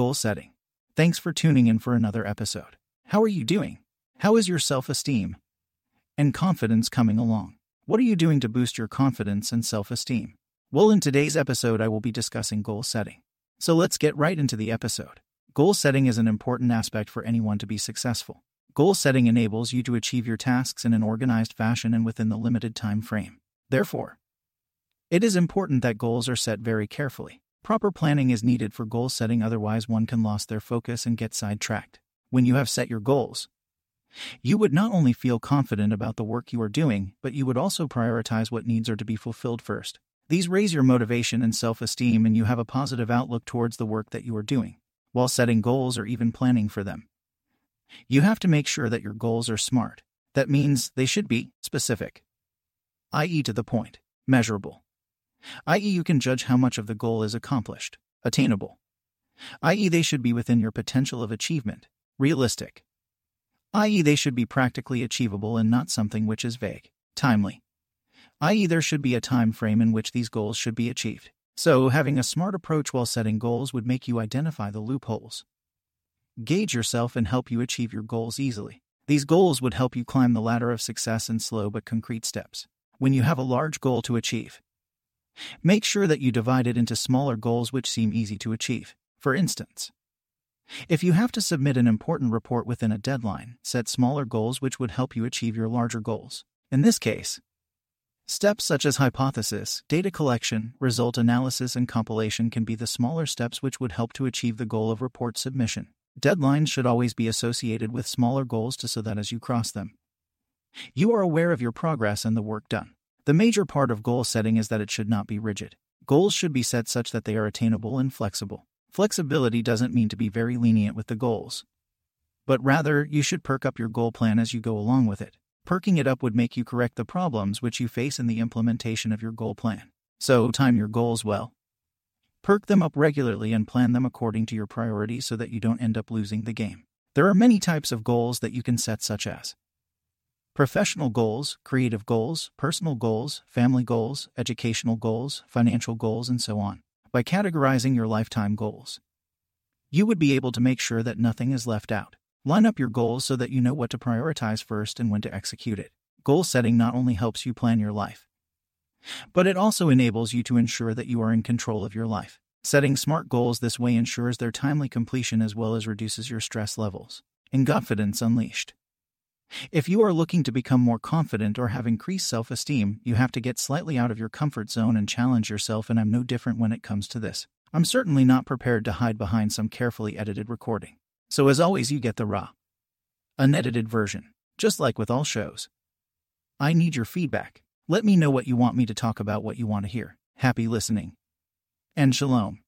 Goal setting. Thanks for tuning in for another episode. How are you doing? How is your self esteem and confidence coming along? What are you doing to boost your confidence and self esteem? Well, in today's episode, I will be discussing goal setting. So let's get right into the episode. Goal setting is an important aspect for anyone to be successful. Goal setting enables you to achieve your tasks in an organized fashion and within the limited time frame. Therefore, it is important that goals are set very carefully. Proper planning is needed for goal setting, otherwise, one can lose their focus and get sidetracked. When you have set your goals, you would not only feel confident about the work you are doing, but you would also prioritize what needs are to be fulfilled first. These raise your motivation and self esteem, and you have a positive outlook towards the work that you are doing, while setting goals or even planning for them. You have to make sure that your goals are smart. That means they should be specific, i.e., to the point, measurable, i.e., you can judge how much of the goal is accomplished, attainable, i.e., they should be within your potential of achievement, realistic, i.e., they should be practically achievable and not something which is vague, timely, i.e., there should be a time frame in which these goals should be achieved. So, having a smart approach while setting goals would make you identify the loopholes, gauge yourself, and help you achieve your goals easily. These goals would help you climb the ladder of success in slow but concrete steps. When you have a large goal to achieve, make sure that you divide it into smaller goals which seem easy to achieve. For instance, if you have to submit an important report within a deadline, set smaller goals which would help you achieve your larger goals. In this case, steps such as hypothesis, data collection, result analysis, and compilation can be the smaller steps which would help to achieve the goal of report submission. Deadlines should always be associated with smaller goals to so that as you cross them, you are aware of your progress and the work done. The major part of goal setting is that it should not be rigid. Goals should be set such that they are attainable and flexible. Flexibility doesn't mean to be very lenient with the goals, but rather you should perk up your goal plan as you go along with it. Perking it up would make you correct the problems which you face in the implementation of your goal plan. So, time your goals well. Perk them up regularly and plan them according to your priorities so that you don't end up losing the game. There are many types of goals that you can set, such as professional goals, creative goals, personal goals, family goals, educational goals, financial goals, and so on. By categorizing your lifetime goals, you would be able to make sure that nothing is left out. Line up your goals so that you know what to prioritize first and when to execute it. Goal setting not only helps you plan your life, but it also enables you to ensure that you are in control of your life. Setting smart goals this way ensures their timely completion as well as reduces your stress levels. In Confidence Unleashed. If you are looking to become more confident or have increased self esteem, you have to get slightly out of your comfort zone and challenge yourself, and I'm no different when it comes to this. I'm certainly not prepared to hide behind some carefully edited recording. So, as always, you get the raw, unedited version, just like with all shows. I need your feedback. Let me know what you want me to talk about, what you want to hear. Happy listening. And shalom.